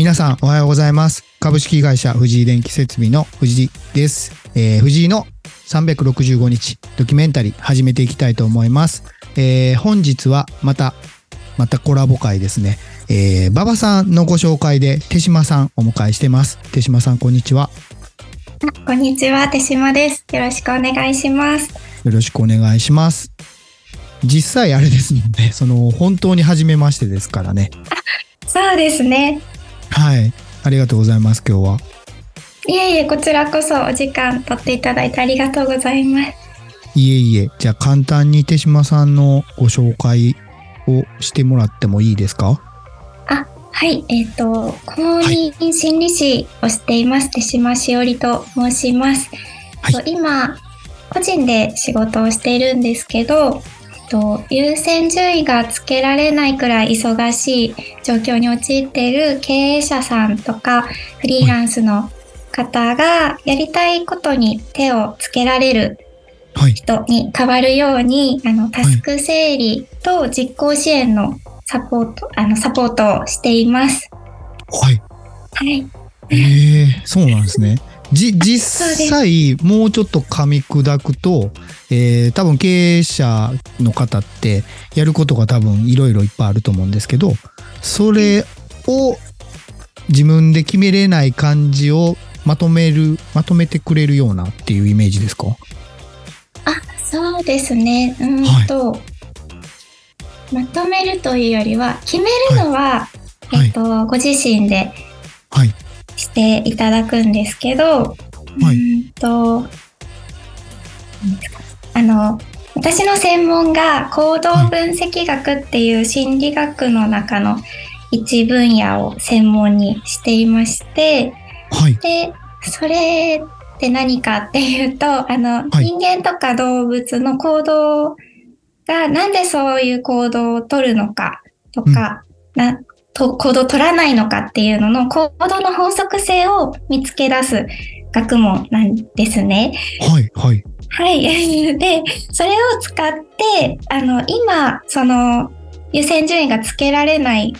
皆さんおはようございます。株式会社藤井電気設備の藤井です。えー藤井の365日ドキュメンタリー始めていきたいと思います。えー本日はまた、またコラボ会ですね。えー、馬場さんのご紹介で手島さんお迎えしてます。手島さんこんにちは。こんにちは、手島です。よろしくお願いします。よろしくお願いします。実際あれですもんね。その本当に初めましてですからね。そうですね。はい。ありがとうございます、今日は。いえいえ、こちらこそお時間取っていただいてありがとうございます。いえいえ、じゃあ簡単に手島さんのご紹介をしてもらってもいいですか？あ、はい、えっ、と、公認心理師をしています、手島しおりと申します。はいと今、個人で仕事をしているんですけど、と優先順位がつけられないくらい忙しい状況に陥っている経営者さんとかフリーランスの方がやりたいことに手をつけられるはい。人に変わるように、あの、タスク整理と実行支援のサポート、あの、サポートをしています。はい。はい。ええそうなんですね。じ、実際、もうちょっと噛み砕くと、えー、多分経営者の方って、やることが多分いろいろいっぱいあると思うんですけど、それを自分で決めれない感じをまとめる、まとめてくれるようなっていうイメージですか？あ、そうですね。うーんと、まとめるというよりは、決めるのは、はいえっと、ご自身ではい。していただくんですけど、はい。うーんと、あの、私の専門が行動分析学っていう心理学の中の一分野を専門にしていまして、はい。で、それって何かっていうと、あの、はい。人間とか動物の行動がなんでそういう行動を取るのかとか、なと行動を取らないのかっていうのの行動の法則性を見つけ出す学問なんですね。はい。はい。はい。で、それを使って、あの、今、その、優先順位がつけられない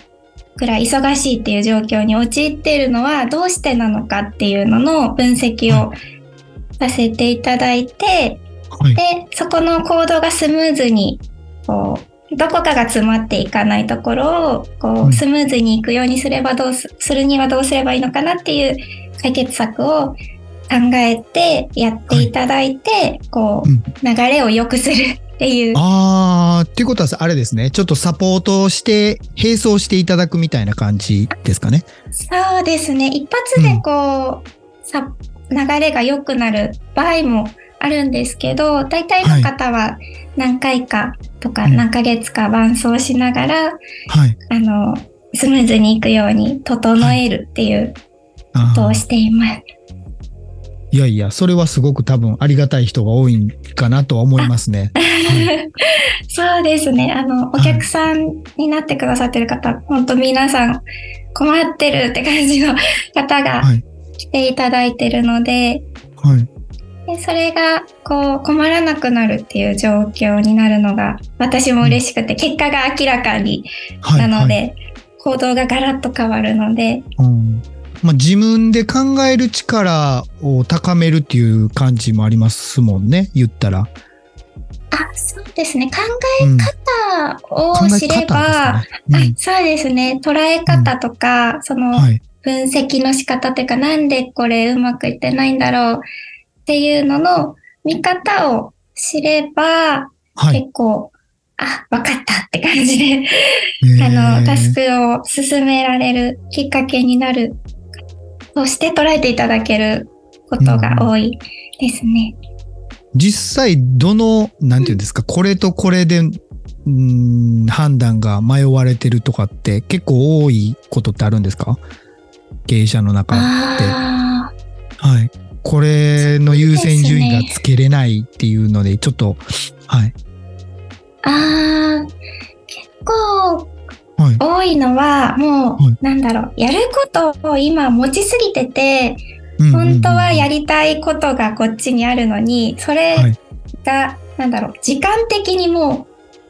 くらい忙しいっていう状況に陥っているのはどうしてなのかっていうのの分析をさせていただいて、はい。で、そこの行動がスムーズに、こう、どこかが詰まっていかないところを、こうんう、スムーズにいくようにすればどうす、するにはどうすればいいのかなっていう解決策を考えてやっていただいて、こうんう、流れを良くするっていう。あー、っていうことはあれですね。ちょっとサポートをして、並走していただくみたいな感じですかね。そうですね。一発でこう、さ、流れが良くなる場合もあるんですけど、大体の方は何回かとかうん何ヶ月か伴走しながら、はい。あの、スムーズにいくように整えるっていうあことをーしています。いやいや、それはすごく多分ありがたい人が多いんかなとは思いますね。そうですね。あの、おい客さんになってくださってる方、本当皆さん困ってるって感じの方がはい。来ていただいてるので、はい。でそれがこう困らなくなるっていう状況になるのが私も嬉しくて、結果が明らかにはい。なので、はい行動がガラッと変わるので、うんまあ、自分で考える力を高めるっていう感じもありますもんね。言ったら。あ、そうですね。考うん、え方を知れば、考え方ですねあそうですね。捉え方とか、その。分析の仕方というか、なんでこれうまくいってないんだろうっていうのの見方を知れば、はい。結構、あ、わかったって感じで、えあーの、タスクを進められるきっかけになる、そして捉えていただけることが多いですね。実際、どの、なんていうんですか、これとこれで、うん、判断が迷われてるとかって結構多いことってあるんですか？経営者の中って。はい。これの優先順位がつけれないっていうので、ちょっと、はい。ああ、結構はい。多いのは、もはう、なんだろう、やることを今持ちすぎてて、うんうんうん本当はやりたいことがこっちにあるのに、それはいが、なんだろう、時間的にも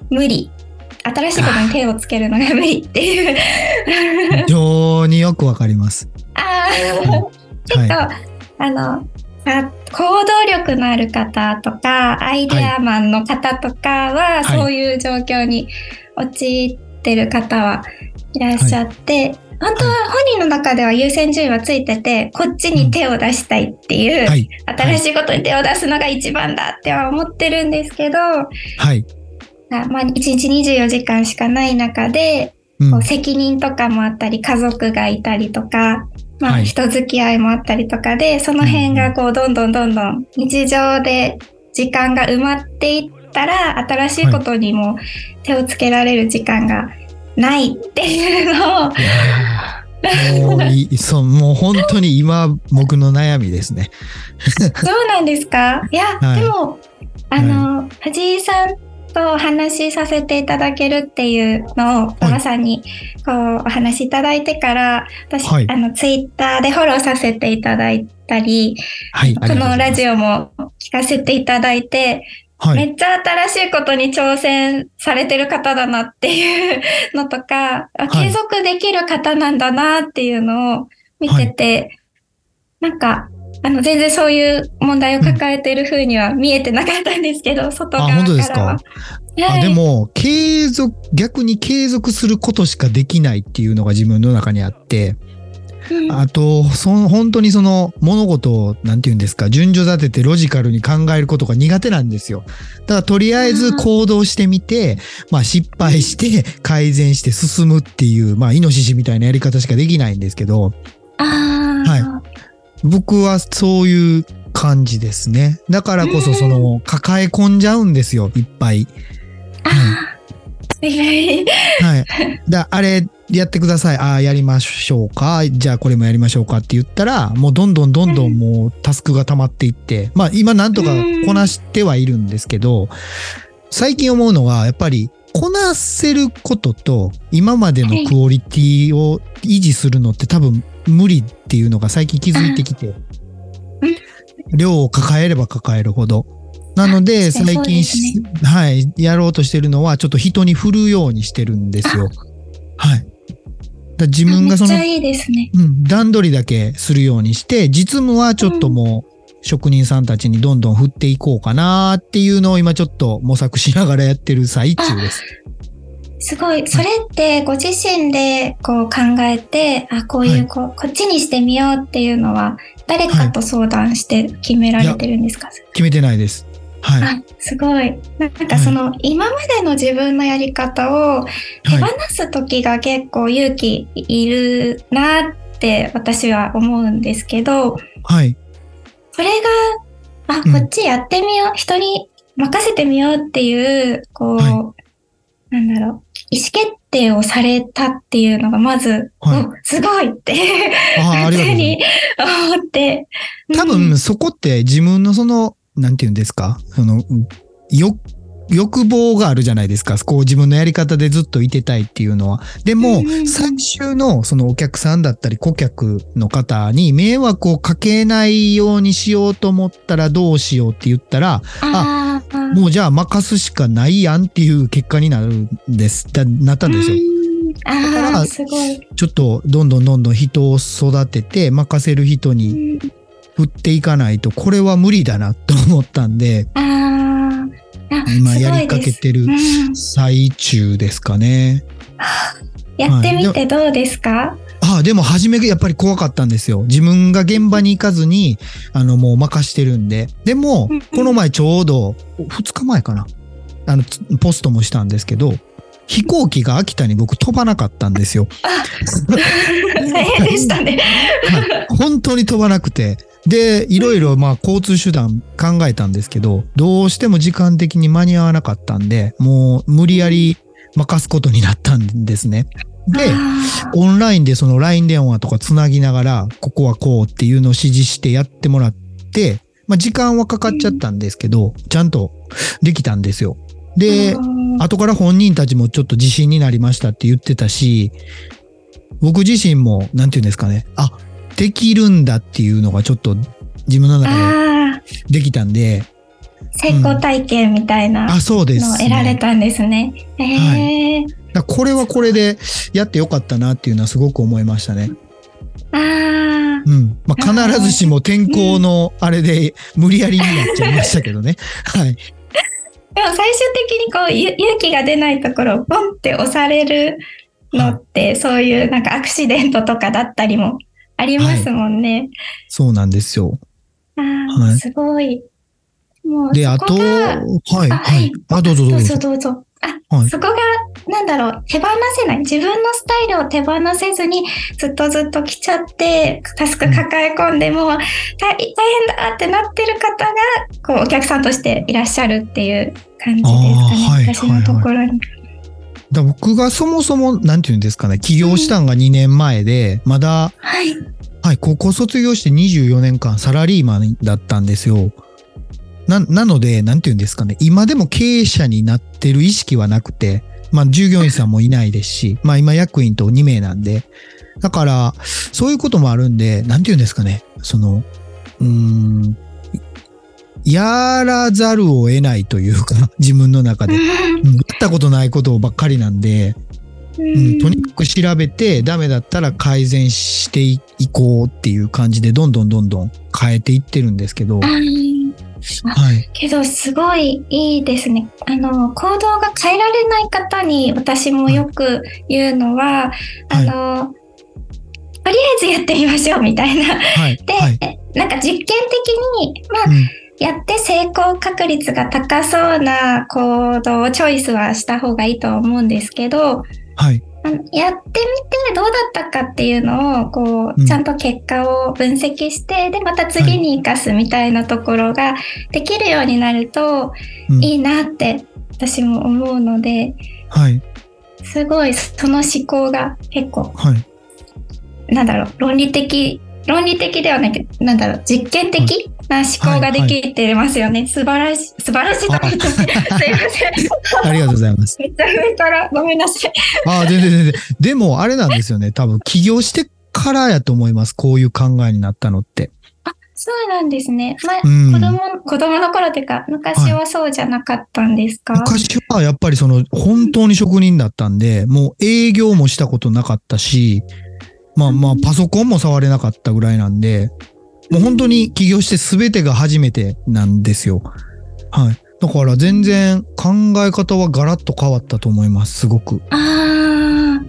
う無理っ新しいことに手をつけるのが無理っていう。非常によくわかります。ああ、結構、あの、あ行動力のある方とか、アイデアマンの方とかは、はいそういう状況に陥ってる方はいらっしゃって、本当は本人の中では優先順位はついてて、こっちに手を出したいっていう、はい。新しいことに手を出すのが一番だっては思ってるんですけど、はい。あまあ、1日24時間しかない中で、うん責任とかもあったり、家族がいたりとか、まあ、はい。人付き合いもあったりとかで、その辺がこう、どんどんどんどん日常で時間が埋まっていったら、新しいことにも手をつけられる時間がないっていうのを、もういい、そう、もう本当に今、僕の悩みですね。そうなんですか？いや、はい。でも、あの、藤井さんとお話しさせていただけるっていうのを、馬場さんにこうお話しいただいてから、私、はいあの、ツイッターでフォローさせていただいたり、はい。このラジオ。オも聞かせていただいて、はい。めっちゃ新しいことに挑戦されてる方だなっていうのとか、あはい継続できる方なんだなっていうのを見てて、なんか、あの、全然そういう問題を抱えてる風には見えてなかったんですけど、外側あ、からは。本当ですか？あ、はい。でも、継続、逆に継続することしかできないっていうのが自分の中にあって、うん。あと、その、本当にその物事を、なんて言うんですか、順序立ててロジカルに考えることが苦手なんですよ。だから、とりあえず行動してみて、まあ、失敗して、改善して進むっていう、まあ、イノシシみたいなやり方しかできないんですけど、ああ、は僕はそういう感じですね。だからこそ、その、抱え込んじゃうんですよ、いっぱい。ああ、いはい。だあれやってください。ああ、やりましょうか。じゃあこれもやりましょうかって言ったら、もうどんどんどんどんもうタスクが溜まっていって、まあ今なんとかこなしてはいるんですけど、最近思うのはやっぱりこなせることと今までのクオリティを維持するのって多分無理っていうのが最近気づいてきて、量を抱えれば抱えるほど。なので最近ねはい、やろうとしてるのはちょっと人に振るようにしてるんですよ。はい。だ自分がそのめっちゃ、いいですね。うん、段取りだけするようにして、実務はちょっともう職人さんたちにどんどん振っていこうかなっていうのを今ちょっと模索しながらやってる最中です。すごい。それってご自身でこう考えて、あ、こういう、はいこう、こっちにしてみようっていうのは、誰かと相談して決められてるんですか、決めてないです。はい。あ、すごい。なんかその、今までの自分のやり方を手放はい。す時が結構勇気いるなって私は思うんですけど、はい。それが、あ、うんこっちやってみよう、人に任せてみようっていう、こう、はなんだろう、意思決定をされたっていうのがまず、はいおすごいって、ああ、ありがとうございます。に思って。多分そこって自分のその、なんて言うんですか？その、よ、欲望があるじゃないですか。こう自分のやり方でずっといてたいっていうのは。でも最終のそのお客さんだったり顧客の方に迷惑をかけないようにしようと思ったらどうしようって言ったら、ああ、もうじゃあ任すしかないやんっていう結果になるんです。だなったんですよ。うんだあからあ、すごい。ちょっとどんどんどんどん人を育てて任せる人うにん振っていかないとこれは無理だなと思ったんで、あ今やりかけてる最中ですかね。やってみてどうですか、ああ、でも初めやっぱり怖かったんですよ。自分が現場に行かずに、あの、もう任してるんで。でもこの前ちょうど、2日前かな。あの、つポストもしたんですけど、飛行機が秋田に僕飛ばなかったんですよ。大変でしたね。はい本当に飛ばなくて。で、いろいろまあ交通手段考えたんですけど、どうしても時間的に間に合わなかったんで、もう無理やり任すことになったんですね。で、あオンラインでその LINE 電話とかつなぎながら、ここはこうっていうのを指示してやってもらって、まあ時間はかかっちゃったんですけど、ちゃんとできたんですよ。ーで、あ後から本人たちもちょっと自信になりましたって言ってたし、僕自身も、なんていうんですかね、あ、できるんだっていうのがちょっと自分の中であできたんで、成功体験みたいなのをあ、そうです、得られたんですね。へえだからこれはこれでやってよかったなっていうのはすごく思いましたね。ああ、うん。まあ、必ずしも天候のあれで無理やりになっちゃいましたけどね。はい。でも最終的にこうゆ勇気が出ないところをボンって押されるのって、そういうなんかアクシデントとかだったりもありますもんね。そうなんですよ。ああ、はいすごい。もうで、あ、とがはい、あはい。あ、どうぞどどううぞ。ぞどうぞ。あ、はいそこが、なんだろう、手放せない。自分のスタイルを手放せずに、ずっとずっと来ちゃって、タスク抱え込んでも、大大変だってなってる方が、こう、お客さんとしていらっしゃるっていう感じですかね。はい私のところに。だ僕がそもそも、なんていうんですかね、起業したんが2年前で、まだ、はい。はい、高校卒業して24年間サラリーマンだったんですよ。な、なので、なんていうんですかね、今でも経営者になってる意識はなくて、まあ従業員さんもいないですし、まあ今役員と2名なんで、だから、そういうこともあるんで、なんていうんですかね、その、うーん、やらざるを得ないというか、自分の中で。うんやったことないことばっかりなんで、ううん、とにかく調べてダメだったら改善していこうっていう感じでどんどんどんどん変えていってるんですけど、はい。けど、すごいいいですね。あの、行動が変えられない方に私もよく言うのは、あの、とりあえずやってみましょうみたいな。はい。で、はい。なんか実験的に、まあ、うん。やって成功確率が高そうな行動をチョイスはした方がいいとは思うんですけど、はい。やってみてどうだったかっていうのを、こうんう、ちゃんと結果を分析して、で、また次に活かすみたいなところができるようになるとうんいいなって私も思うので、はい。すごいその思考が結構、はい。なんだろう、論理的、論理的ではなくて、なんだろう、実験的な思考ができてますよね。素晴らしい、素晴らしいとか言って、すいません。ありがとうございます。めっちゃ上からごめんなさい。ああ、全然全然。でも、あれなんですよね。多分、起業してからやと思います。こういう考えになったのって。そうなんですね。まあ、うん子供、子供の頃っていうか、昔はそうじゃなかったんですか、昔はやっぱりその、本当に職人だったんで、もう営業もしたことなかったし、まあまあ、パソコンも触れなかったぐらいなんで、もう本当に起業して全てが初めてなんですよ。はい。だから全然考え方はガラッと変わったと思います、すごく。あ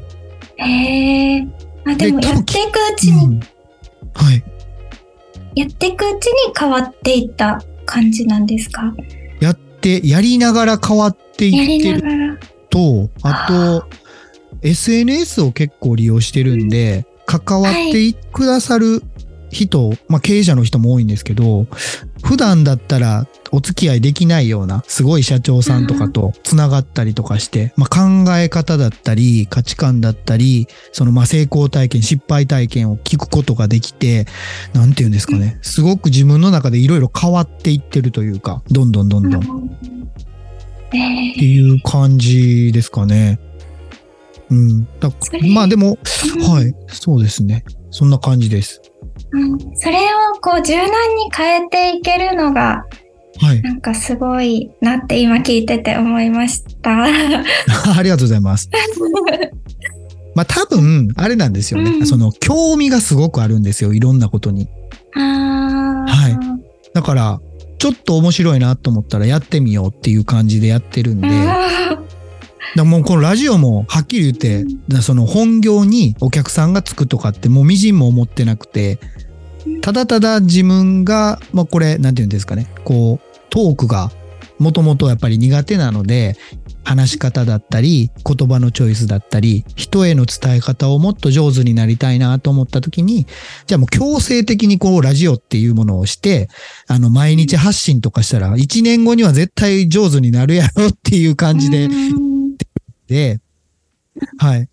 あ、へえ。あ、でもやっていくうちに、うんはい。やっていくうちに変わっていった感じなんですか？やって、やりながら変わっていってるながら。と、あと、SNS を結構利用してるんで、関わってくださる人、まあ経営者の人も多いんですけど、普段だったらお付き合いできないようなすごい社長さんとかとつながったりとかして、まあ考え方だったり価値観だったり、そのまあ成功体験、失敗体験を聞くことができて、なんて言うんですかね、すごく自分の中でいろいろ変わっていってるというか、どんどんどんどん。ええっていう感じですかね。うん。だまあでも、はい、そうですね。そんな感じです。うんそれをこう柔軟に変えていけるのがはい。なんかすごいなって今聞いてて思いました。ありがとうございます。まあ多分、あれなんですよね。うんその、興味がすごくあるんですよ。いろんなことに。はいだから、ちょっと面白いなと思ったらやってみようっていう感じでやってるんで、だもうこのラジオもはっきり言って、その本業にお客さんがつくとかってもうみじんも思ってなくて、ただただ自分が、まあこれ、なんて言うんですかね、こう、トークがもともとやっぱり苦手なので、話し方だったり、言葉のチョイスだったり、人への伝え方をもっと上手になりたいなと思った時に、じゃあもう強制的にこうラジオっていうものをして、あの毎日発信とかしたら、1年後には絶対上手になるやろっていう感じでで、はい。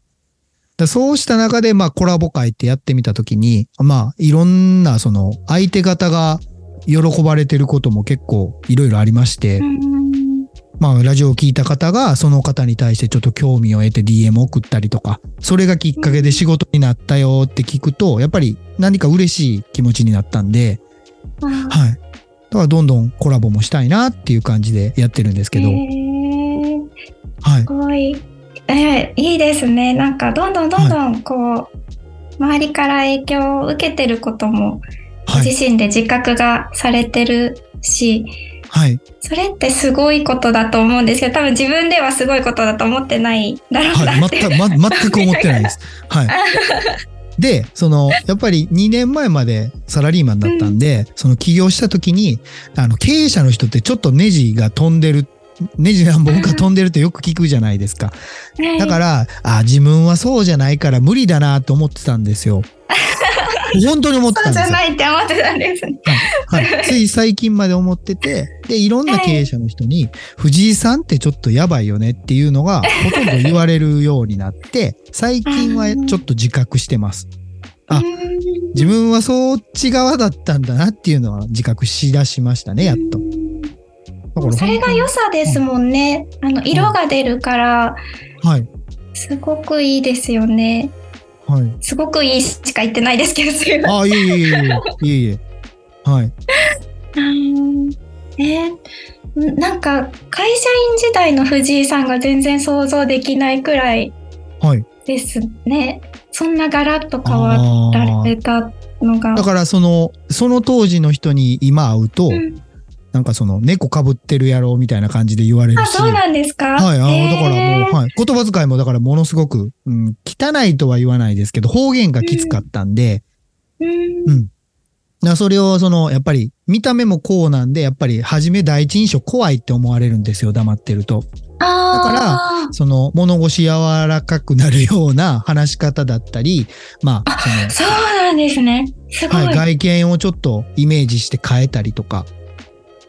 だそうした中で、まあ、コラボ会ってやってみたときに、まあ、いろんな、その、相手方が喜ばれてることも結構いろいろありまして、うんまあ、ラジオを聞いた方が、その方に対してちょっと興味を得て DM を送ったりとか、それがきっかけで仕事になったよって聞くと、やっぱり何か嬉しい気持ちになったんで、はい。だからどんどんコラボもしたいなっていう感じでやってるんですけど、へーはいす。ごい。えいいですね。なんかどんどんどんどんこう、周りから影響を受けてることも。自身で自覚がされてるし、はい。それってすごいことだと思うんですけど、多分自分ではすごいことだと思ってないだろうはい。なって。全く、ま、全く思ってないです。はい。で、その、やっぱり2年前までサラリーマンだったんで、その起業した時に、あの、経営者の人ってちょっとネジが飛んでる、ネジ何本か飛んでるってよく聞くじゃないですか。だから、あ、自分はそうじゃないから無理だなと思ってたんですよ。本当に思ってたそうんじゃですよ。ないって思ってたんですね。はい。つい最近まで思ってて、で、いろんな経営者の人に、藤井さんってちょっとやばいよねっていうのが、ほとんど言われるようになって、最近はちょっと自覚してます。あうん自分はそっち側だったんだなっていうのは自覚しだしましたね、やっと。だからそれが良さですもんね。あの、色が出るから、はい。すごくいいですよね。はい。すごくいいしか言ってないですけど、すいませんあ、いえいえいえいえ。いえ。はい。うんえーなんか会社員時代の藤井さんが全然想像できないくらいはい。ですね。そんなガラッと変わられたのが。だからその、その当時の人に今会うと、うんなんかその猫かぶってるやろうみたいな感じで言われるあ、し。そうなんですか？はい、あへーだからもう、はい。言葉遣いもだからものすごく、うん、汚いとは言わないですけど、方言がきつかったんで、うんうん。だからそれをその、やっぱり見た目もこうなんで、やっぱり初め第一印象怖いって思われるんですよ、黙ってると。あーその物腰柔らかくなるような話し方だったり、まあ、その、そうなんですね。すごい。はい、外見をちょっとイメージして変えたりとか、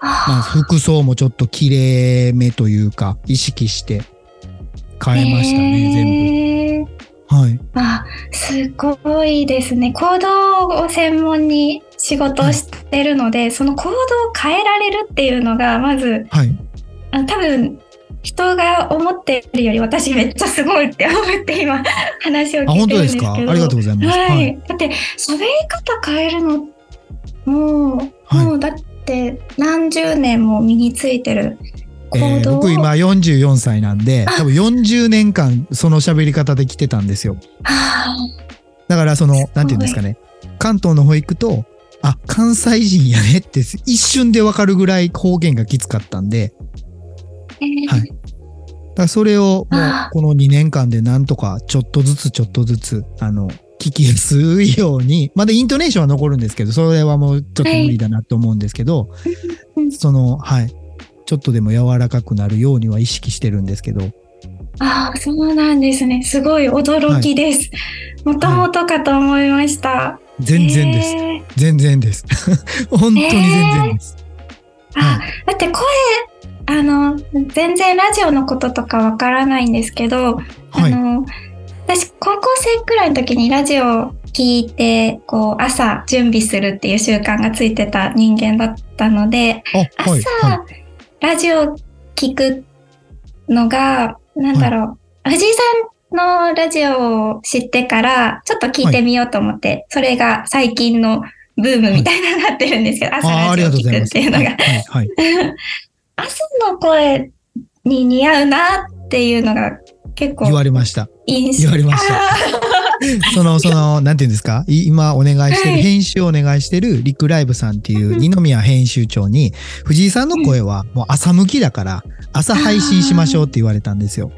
まあ、あ服装もちょっと綺麗めというか、意識して変えましたね、全全部。部。はい。あ、すごいですね。行動を専門に仕事をしてるので、その行動を変えられるっていうのが、まず、はい。あ多分、人が思ってるより私めっちゃすごいって思って今 話を聞いてるんですけど。ですか？ありがとうございます。はい。はい。だって喋り方変えるのもう、はいもうだって何十年も身についてる行えー僕今44歳なんで、あ。多分40年間その喋り方で来てたんですよ。はだからその、なんていうんですかね。関東の方行くと、あ、関西人やねって一瞬でわかるぐらい方言がきつかったんで、あ、えー。はい。だからそれをもうあこの2年間でなんとかちょっとずつちょっとずつ、あの、聞きやすいように、まだイントネーションは残るんですけど、それはもうちょっと無理だなと思うんですけど、うんその、はい。ちょっとでも柔らかくなるようには意識してるんですけど、ああ、そうなんですね。すごい驚きです。もともとかと思いました。全然です。えー全然です。本当に全然です。あ、だって声、あの、全然ラジオのこととかわからないんですけど、はい。あの、私、高校生くらいの時にラジオを聞いて、こう、朝準備するっていう習慣がついてた人間だったので、あ、はい。朝、はラジオ聞くのが、なんだろう、藤井さんのラジオを知ってから、ちょっと聞いてみようと思って、それが最近のブームみたいなのになってるんですけど、い。朝ラジオ聞くっ。ていうのが、はい。はい。朝の声に似合うなっていうのが結構言われました。言われました。あその、その、なんていうんですか？い今お願いしてる、はい。編集をお願いしてるリクライブさんっていう二宮編集長に、藤井さんの声はもう朝向きだから、朝配信しましょうって言われたんですよ。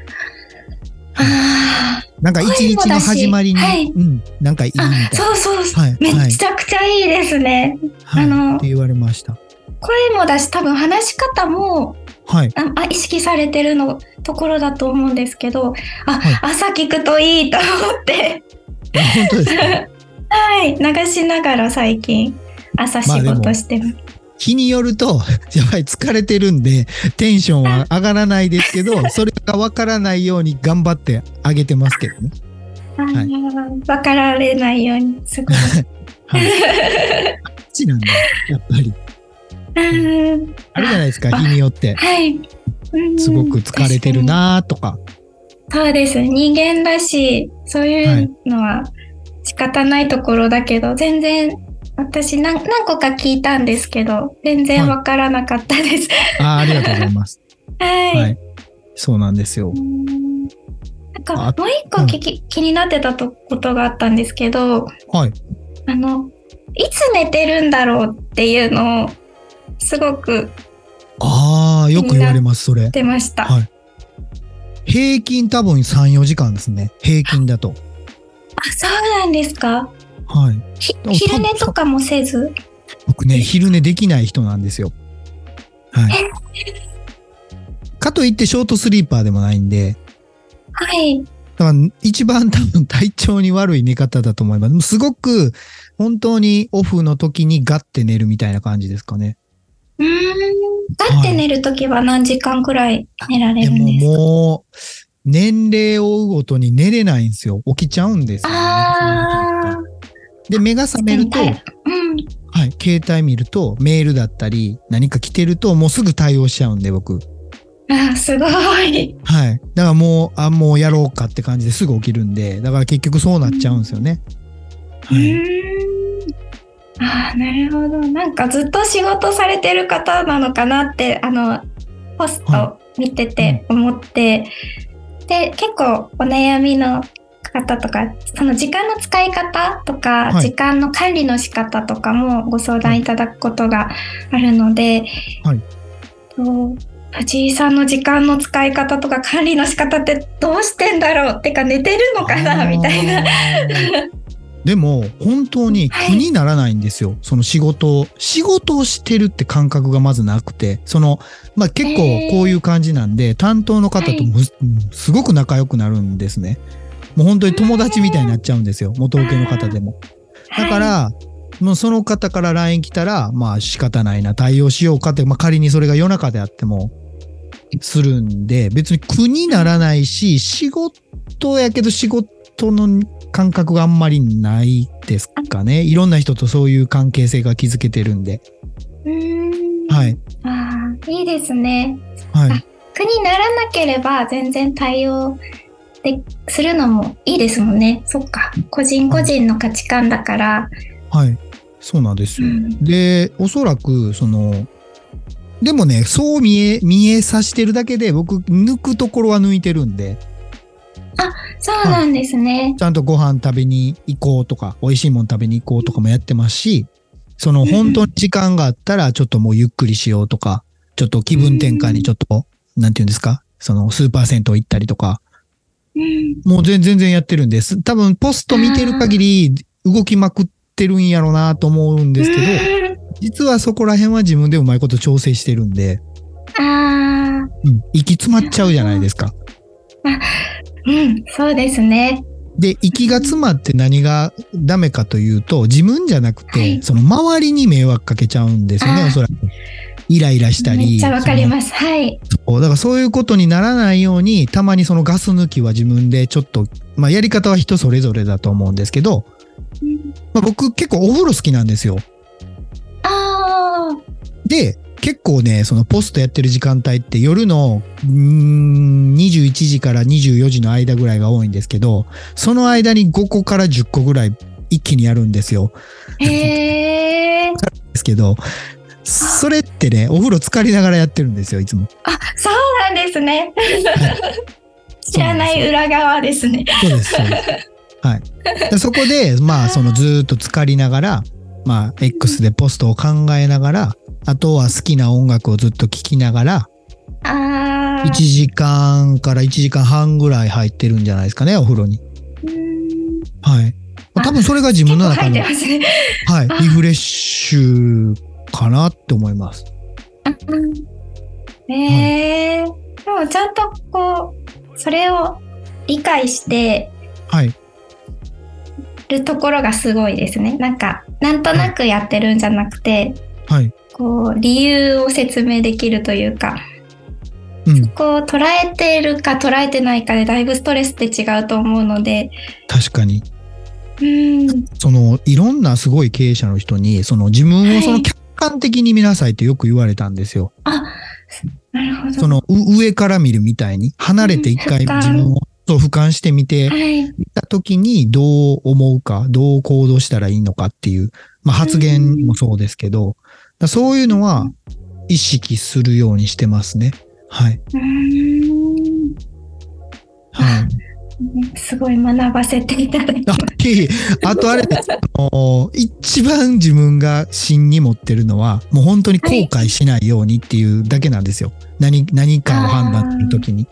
なんか一日の始まりに、はい。うん、なんかいいみたい。ーな。そうそう。そう、はい。めちゃくちゃいいですね。はい、あのって言われました。声もだし、多分話し方もはい。ああ意識されてるのところだと思うんですけど、あ、はい朝聞くといいと思って、あ本当ですか？はい、流しながら最近朝仕事してます。日によると、やばい疲れてるんで、テンションは上がらないですけど、それがわからないように頑張ってあげてますけどね。あーわかられないように、すごい。はい。こっちなんだ、やっぱり。うんあるじゃないですか、あ日によって。はい。うんすごく疲れてるなとか。そうです。人間だし、そういうのは仕方ないところだけど、全然私何何個か聞いたんですけど、全然わからなかったです。あーありがとうございます。はい。はい。そうなんですよう。んなんかあもう一個聞き、気になってたとことがあったんですけど、はい。あの、いつ寝てるんだろうっていうのを、すごくああ、よく言われます、それ。出ました。はい平均多分3、4時間ですね。平均だと。あ、そうなんですか？はい。昼寝とかもせず？僕ね、昼寝できない人なんですよ。はい。かといってショートスリーパーでもないんで、はい。だから一番多分体調に悪い寝方だと思います。すごく本当にオフの時にガッて寝るみたいな感じですかね。うーん。だって寝るときは何時間くらい寝られるんですか？もう、年齢を追うごとに寝れないんですよ。起きちゃうんですよ、ね。あで、目が覚めると、うん。はい、携帯見ると、メールだったり、何か来てると、もうすぐ対応しちゃうんで、僕。あ、すごい。はい。だからもう、あ、もうやろうかって感じですぐ起きるんで、だから結局そうなっちゃうんですよね。うはい。ああ、なるほど。なんかずっと仕事されてる方なのかなって、あの、ポスト見てて思って、で、結構お悩みの方とか、その時間の使い方とか、はい。時間の管理の仕方とかもご相談い。ただくことがあるので、はい。と藤井さんの時間の使い方とか管理の仕方ってどうしてんだろうってか寝てるのかなみたいな。でも、本当に苦にならないんですよ。その仕事を、仕事をしてるって感覚がまずなくて、その、まあ結構こういう感じなんで、担当の方とむうんすごく仲良くなるんですね。もう本当に友達みたいになっちゃうんですよ。元請けの方でも。だから、もうその方から LINE 来たら、まあ仕方ないな、対応しようかって、まあ仮にそれが夜中であっても、するんで、別に苦にならないし、仕事やけど仕事の感覚があんまりないですかね。いろんな人とそういう関係性が築けてるんで。うーんはい。ああ、いいですね。はい。苦にならなければ全然対応でするのもいいですもんね。そっか。個人個人の価値観だから。はい。そうなんですよ。うんで、おそらく、その、でもね、そう見え、見えさしてるだけで、僕、抜くところは抜いてるんで、そうなんですね。ちゃんとご飯食べに行こうとか、美味しいもん食べに行こうとかもやってますし、その本当に時間があったら、ちょっともうゆっくりしようとか、ちょっと気分転換にちょっと、なんていうんですか、そのスーパー銭湯行ったりとか、うん。もう全全然やってるんです。多分ポスト見てる限り動きまくってるんやろうなと思うんですけど、実はそこら辺は自分でうまいこと調整してるんで、ああ、うん、息詰まっちゃうじゃないですか。うん、そうですね。で、息が詰まって何がダメかというと、自分じゃなくて、はいその周りに迷惑かけちゃうんですよね、おそらく。イライラしたり。めっちゃわかりす。ます。はい。そうだからそういうことにならないように、たまにそのガス抜きは自分でちょっと、まあやり方は人それぞれだと思うんですけど、うんまあ、僕結構お風呂好きなんですよ。ああ、で、結構ね、そのポストやってる時間帯って夜のうーん21時から24時の間ぐらいが多いんですけど、その間に5個から10個ぐらい一気にやるんですよ。へえ。ですけど、それってね、お風呂浸かりながらやってるんですよ、いつも。あ、そうなんですね。知らない裏側ですね。そうです。はい。でそこで、まあ、そのずーっと浸かりながら、まあ、X でポストを考えながら、あとは好きな音楽をずっと聴きながら、ああ。1時間から1時間半ぐらい入ってるんじゃないですかね、お風呂に。はい。多分それが自分の中の、はいあ、リフレッシュかなって思います。え。でもちゃんとこう、それを理解してはい。るところがすごいですね。なんか、なんとなくやってるんじゃなくて、はい。こう、理由を説明できるというか、うん。こう、捉えてるか捉えてないかでだいぶストレスって違うと思うので、確かに。うん。その、いろんなすごい経営者の人に、その自分はいをその客観的に見なさいってよく言われたんですよ。あ、なるほど。その、う上から見るみたいに、離れて一回うん自分をそう俯瞰してみて、はい。見たときにどう思うか、どう行動したらいいのかっていう、まあ発言もそうですけど、だそういうのは意識するようにしてますね。はい。はい。すごい学ばせていただいて。あ、とあれです。あの一番自分が芯に持ってるのは、もう本当に後悔しないようにっていうだけなんですよ。何、何かを判断するときに。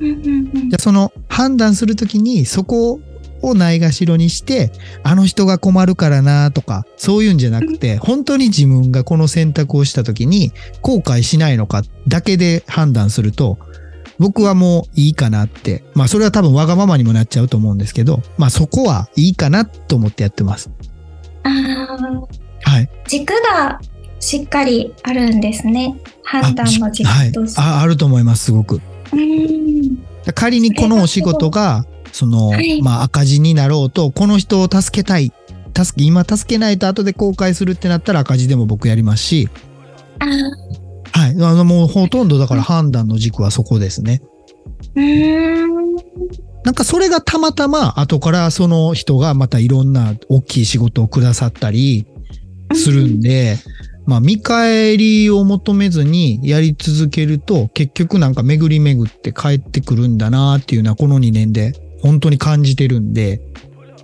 うんうんうんじゃあその判断するときにそこをないがしろにして、あの人が困るからなとか、そういうんじゃなくて、本当に自分がこの選択をしたときに後悔しないのかだけで判断すると、僕はもういいかなって。まあそれは多分わがままにもなっちゃうと思うんですけど、まあそこはいいかなと思ってやってます。あーはい。軸がしっかりあるんですね。判断の軸はいとして。あ。あると思います、すごく。仮にこのお仕事が、その、はいまあ赤字になろうと、この人を助けたい。助け、今助けないと後で後悔するってなったら赤字でも僕やりますし、はい。あの、もうほとんどだから判断の軸はそこですね。うーんなんかそれがたまたま後からその人がまたいろんな大きい仕事をくださったりするんで、まあ見返りを求めずにやり続けると結局なんか巡り巡って帰ってくるんだなっていうのはこの2年で本当に感じてるんで、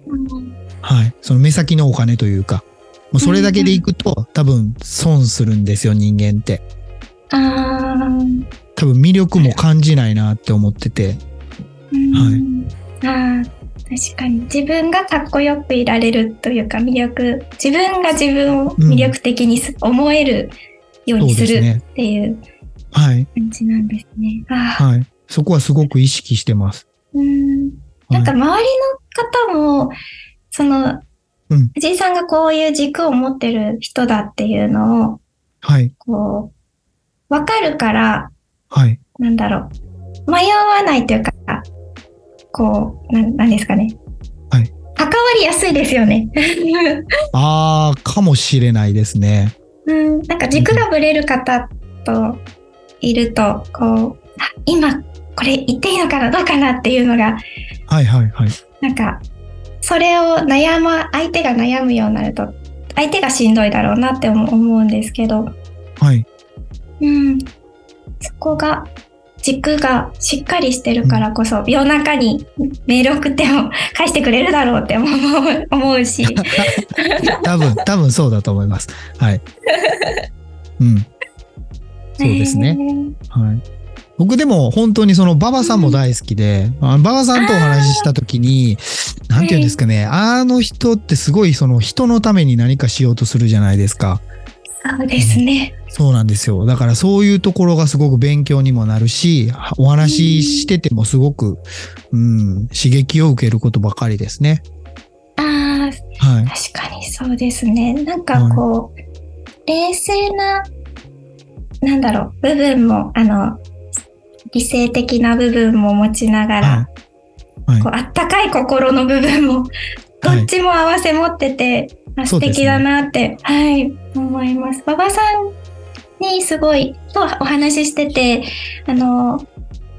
うんはい。その目先のお金というか、もうそれだけでいくと多分損するんですよ人間って。多分魅力も感じないなって思ってて。うんあー確かに自分がかっこよくいられるというか魅力自分が自分を魅力的にす、思えるようにするっていうはい。感じなんですね。あーはい。そこはすごく意識してます。うんなんか周りの方もその、うん藤井さんがこういう軸を持ってる人だっていうのをはい。こう分かるからはい。なんだろう迷わないというかこうなんなんですかね。はい関わりやすいですよね。ああ、かもしれないですね。うん、なんか軸がぶれる方といると、こう、あ今これ言っていいのかなどうかなっていうのが、はいはいはい。なんか、それを悩ま、相手が悩むようになると、相手がしんどいだろうなって思思うんですけど、はい。うん、そこが、軸がしっかりしてるからこそ、夜中にメール送っても返してくれるだろうって思う思うし、多分、多分そうだと思います。はい。うん。そうですね。はい。僕でも本当にその馬場さんも大好きで、あ馬場さんとお話しした時に、なんて言うんですかね、あの人ってすごいその人のために何かしようとするじゃないですか。そうですね。そうなんですよ。だからそういうところがすごく勉強にもなるし、お話ししててもすごく、うん、刺激を受けることばかりですね。ああ、はい。確かにそうですね。なんかこう、冷静な、なんだろう、部分も、あの、理性的な部分も持ちながら、はい。こうあったかい心の部分も、どっちも合わせ持ってて、あそうですね素敵だなって、はい、思います。馬場さんにすごい、とお話ししてて、あの、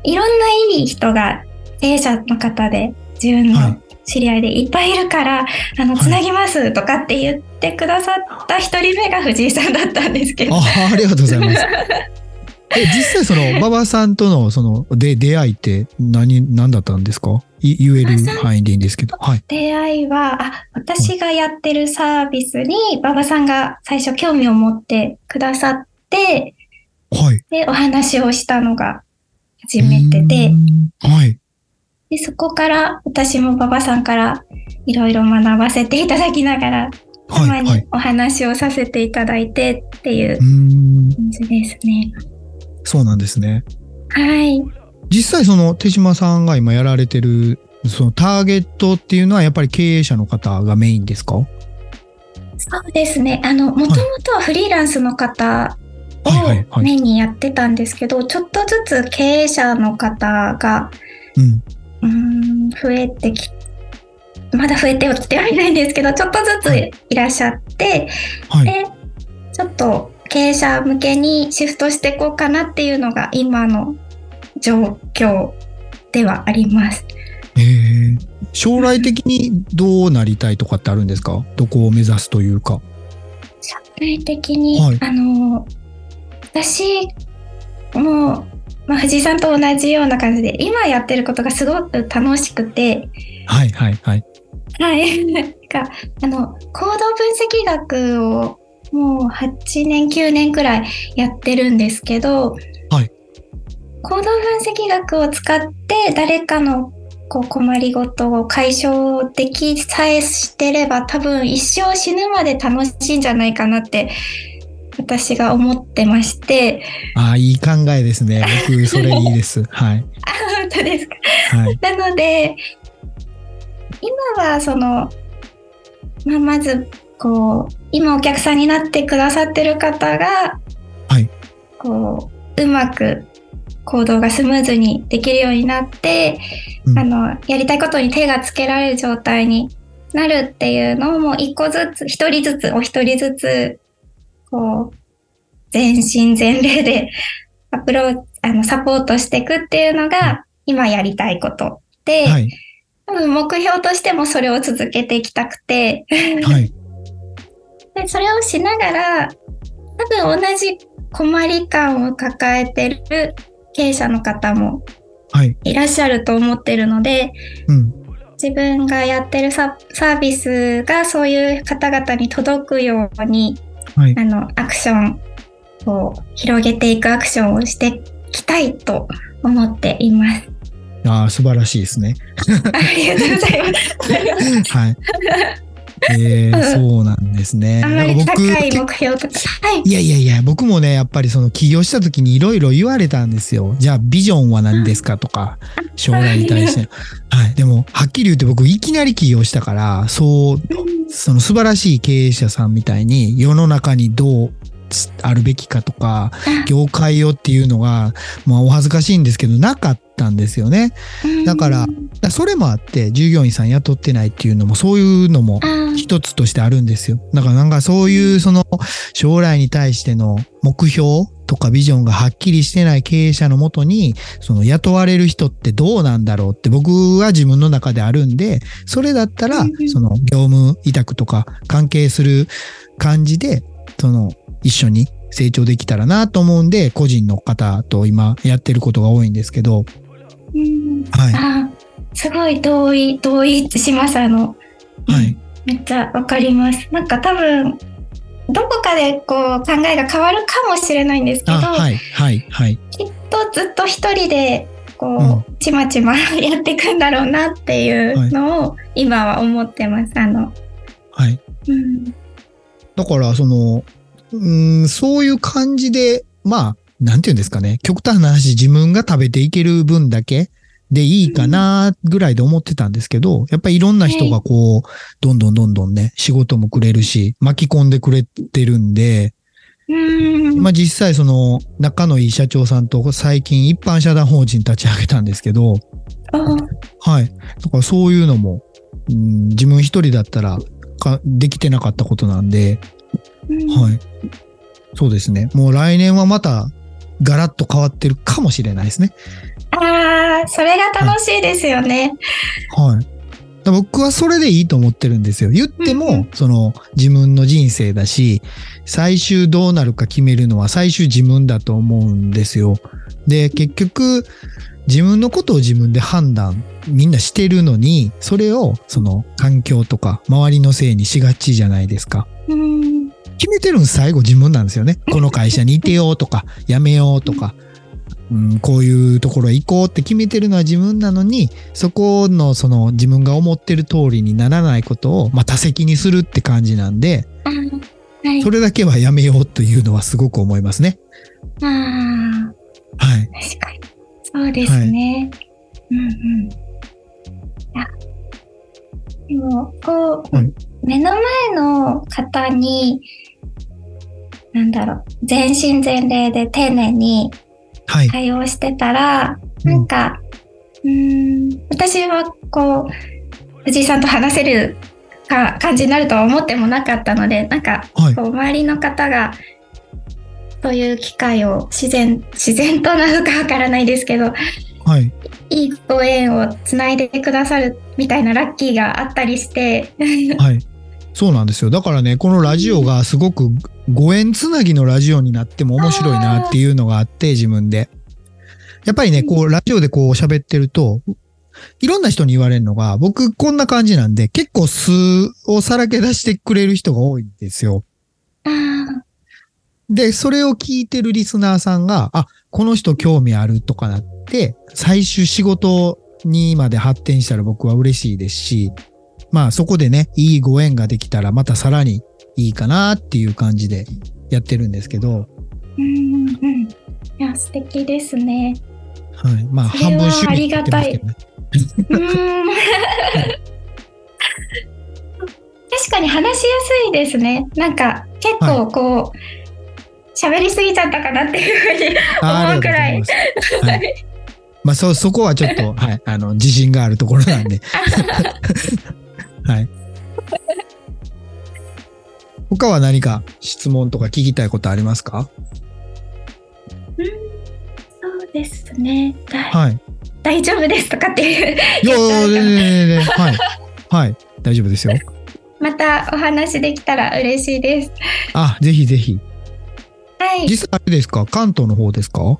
いろんないい人が経営者の方で、自分はいの知り合いでいっぱいいるから、あの、はいつなぎますとかって言ってくださった一人目が藤井さんだったんですけど。あありがとうございます。え、実際その、馬場さんとの、その、で、出会いって何、何だったんですか？い言える範囲でいいんですけど。はい。出会いは、あ、私がやってるサービスに、馬場さんが最初興味を持ってくださって、はい。で、お話をしたのが初めてではい。でそこから私も馬場さんからいろいろ学ばせていただきながら、たまはい。はい。にお話をさせていただいてっていう。感じですね。そうなんですね。はい。実際その手島さんが今やられてるそのターゲットっていうのはやっぱり経営者の方がメインですか？そうですね。あの、もともとはフリーランスの方はいはいはいをメインにやってたんですけど、ちょっとずつ経営者の方がうん。うーん増えてきまだ増えてはきてはいないんですけど、ちょっとずついらっしゃって、はい。で、ちょっと経営者向けにシフトしていこうかなっていうのが今の状況ではあります。えー、将来的にどうなりたいとかってあるんですか？どこを目指すというか。将来的に、はいあの、私も、まあ、藤井さんと同じような感じで、今やってることがすごく楽しくて、はいはいはい。はい。なんか、あの、行動分析学をもう8年、9年くらいやってるんですけど、はい行動分析学を使って誰かのこう困りごとを解消できさえしてれば多分一生死ぬまで楽しいんじゃないかなって私が思ってまして、ああ、いい考えですね。僕、それいいです。はい。あ、本当ですか？はい。なので、今はその、まあ、まず、こう、今お客さんになってくださってる方が、はいこう、うまく行動がスムーズにできるようになって、うんあの、やりたいことに手がつけられる状態になるっていうのをもう一個ずつ、一人ずつ、お一人ずつ、こう、全身全霊でアプローチ、あの、サポートしていくっていうのが、今やりたいことで、はい。多分目標としてもそれを続けていきたくて、はい。でそれをしながら、多分同じ困り感を抱えてる経営者の方もはい。いらっしゃると思ってるので、うん。自分がやってるササービスがそういう方々に届くように、はい。あの、アクションを広げていくアクションをしていきたいと思っています。ああ、素晴らしいですね。ありがとうございます。はい。えー、そうなんですね。あんまり高い目標とか。はい。いやいやいや、僕もね、やっぱりその起業した時にいろいろ言われたんですよ。じゃあビジョンは何ですかとか、将来に対して。はい。でも、はっきり言って僕いきなり起業したから、そう、その素晴らしい経営者さんみたいに世の中にどうあるべきかとか、業界をっていうのが、まあお恥ずかしいんですけど、なかったんですよね。だからだからそれもあって、従業員さん雇ってないっていうのも、そういうのも一つとしてあるんですよ。だからなんかそういうその将来に対しての目標とかビジョンがはっきりしてない経営者のもとに、その雇われる人ってどうなんだろうって僕は自分の中であるんで、それだったらその業務委託とか関係する感じで、その一緒に成長できたらなと思うんで、個人の方と今やってることが多いんですけど、うんはい。あーすごい同意、同意します。あの、はい。めっちゃわかります。なんか多分、どこかでこう考えが変わるかもしれないんですけど、あ、はい、はい、はい。きっとずっと一人でこう、うんちまちま やっていくんだろうなっていうのを今は思ってます。あの、はい。うん、だから、その、うーん、そういう感じで、まあ、なんていうんですかね。極端な話、自分が食べていける分だけでいいかな、ぐらいで思ってたんですけど、やっぱりいろんな人がこう、どんどんどんどんね、仕事もくれるし、巻き込んでくれてるんで、うん、まあ実際その、仲のいい社長さんと最近一般社団法人立ち上げたんですけど、あはい。だからそういうのも、うん、自分一人だったらかできてなかったことなんで、うんはい。そうですね。もう来年はまたガラッと変わってるかもしれないですね。あーそれが楽しいですよね。はい。だから僕はそれでいいと思ってるんですよ。言っても、その自分の人生だし、最終どうなるか決めるのは最終自分だと思うんですよ。で、結局、自分のことを自分で判断、みんなしてるのに、それをその環境とか周りのせいにしがちじゃないですか。うん決めてるの最後自分なんですよね。この会社にいてようとか、辞めようとか、うん、こういうところ行こうって決めてるのは自分なのに、そこのその自分が思ってる通りにならないことを、まあ、多責にするって感じなんで、はいそれだけはやめようというのはすごく思いますね。あーはい。確かに。そうですね。うんうん。いや、でも、こう、はい目の前の方に、なんだろう、全身全霊で丁寧にはい。対応してたら、なんか、うーん、私はこう、藤井さんと話せるか感じになるとは思ってもなかったので、なんか、はい。こう周りの方がそういう機会を自然 自然となのかわからないですけどはい。いいご縁をつないでくださるみたいなラッキーがあったりして。はい。そうなんですよ。だからね、このラジオがすごくご縁つなぎのラジオになっても面白いなっていうのがあって、自分で。やっぱりね、こう、ラジオでこう喋ってると、いろんな人に言われるのが、僕こんな感じなんで、結構素をさらけ出してくれる人が多いんですよ。あで、それを聞いてるリスナーさんが、あ、この人興味あるとかなって、最終仕事にまで発展したら僕は嬉しいですし、まあそこでね、いいご縁ができたらまたさらにいいかなっていう感じでやってるんですけど、ーうんうん。いや、素敵ですね。はい。まあ半分趣味ありがたいってますけどね。うーん 確かに話しやすいですね。なんか結構こう喋、りすぎちゃったかなっていうふうにあ思うくらい。はい。まあそ、そこはちょっと、はい、あの、自信があるところなんで。はい。他は何か質問とか聞きたいことありますか？そうですね。だはい。大丈夫ですとかっていう。いやはい。はい。大丈夫ですよ。またお話できたら嬉しいです。あ、ぜひぜひ。はい。実際あれですか？関東の方ですか？お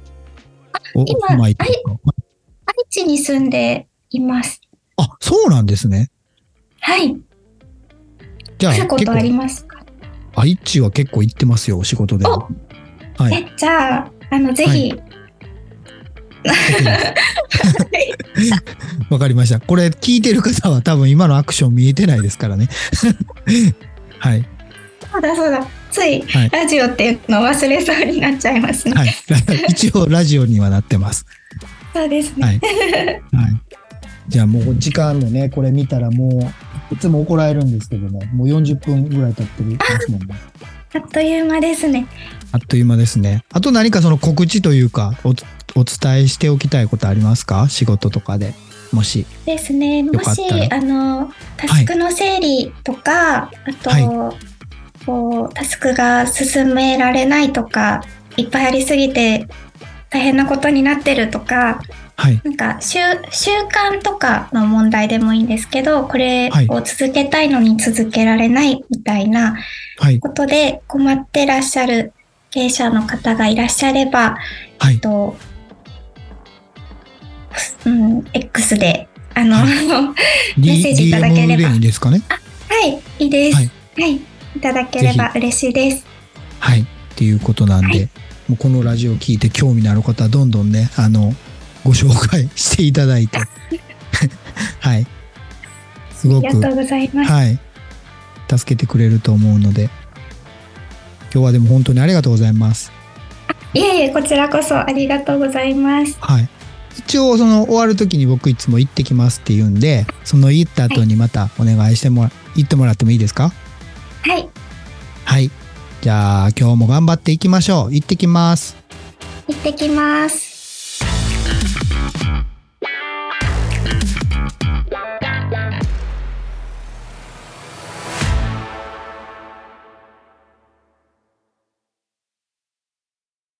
今愛知に住んでいます。あ、そうなんですね。はい。じゃあ、来たことあり構、ますか？愛知は結構行ってますよ、仕事では。はい。え、じゃあ、あの、ぜひ、わかりました。これ聞いてる方は多分今のアクション見えてないですからね。はい。そうだそうだ。つい、はいラジオっていうのを忘れそうになっちゃいますね。はい。一応ラジオにはなってます。そうですね。はい。はい。じゃあもう時間もね、これ見たらもう、いつも怒られるんですけどね、もう40分ぐらい経ってるますもんね。あっという間ですね。あっという間ですね。あと何かその告知というか、おお伝えしておきたいことありますか？仕事とかで。もし。ですね。もしあの、タスクの整理とか、あと、はこう、タスクが進められないとか、いっぱいありすぎて大変なことになってるとか、はい。なんか習習慣とかの問題でもいいんですけど、これはいを続けたいのに続けられないみたいなはい。ことで困ってらっしゃる経営者の方がいらっしゃれば、はい。と、うん、X で、あの、はは メッセージいただければでいいですかね。い、いいです。ははいい、い、ただければ嬉しいです。はい。っていうことなんで、はいもうこのラジオを聞いて興味のある方はどんどんね、あの、ご紹介していただいて。はい。すごくありがとうございます。はい。助けてくれると思うので、今日はでも本当にありがとうございます。いえいえ、こちらこそありがとうございます。はい。一応、その終わる時に僕いつも行ってきますって言うんで、その行った後にまたお願いしてもら、行ってもらってもいいですか？はい、はい。じゃあ、今日も頑張っていきましょう。行ってきます。行ってきます。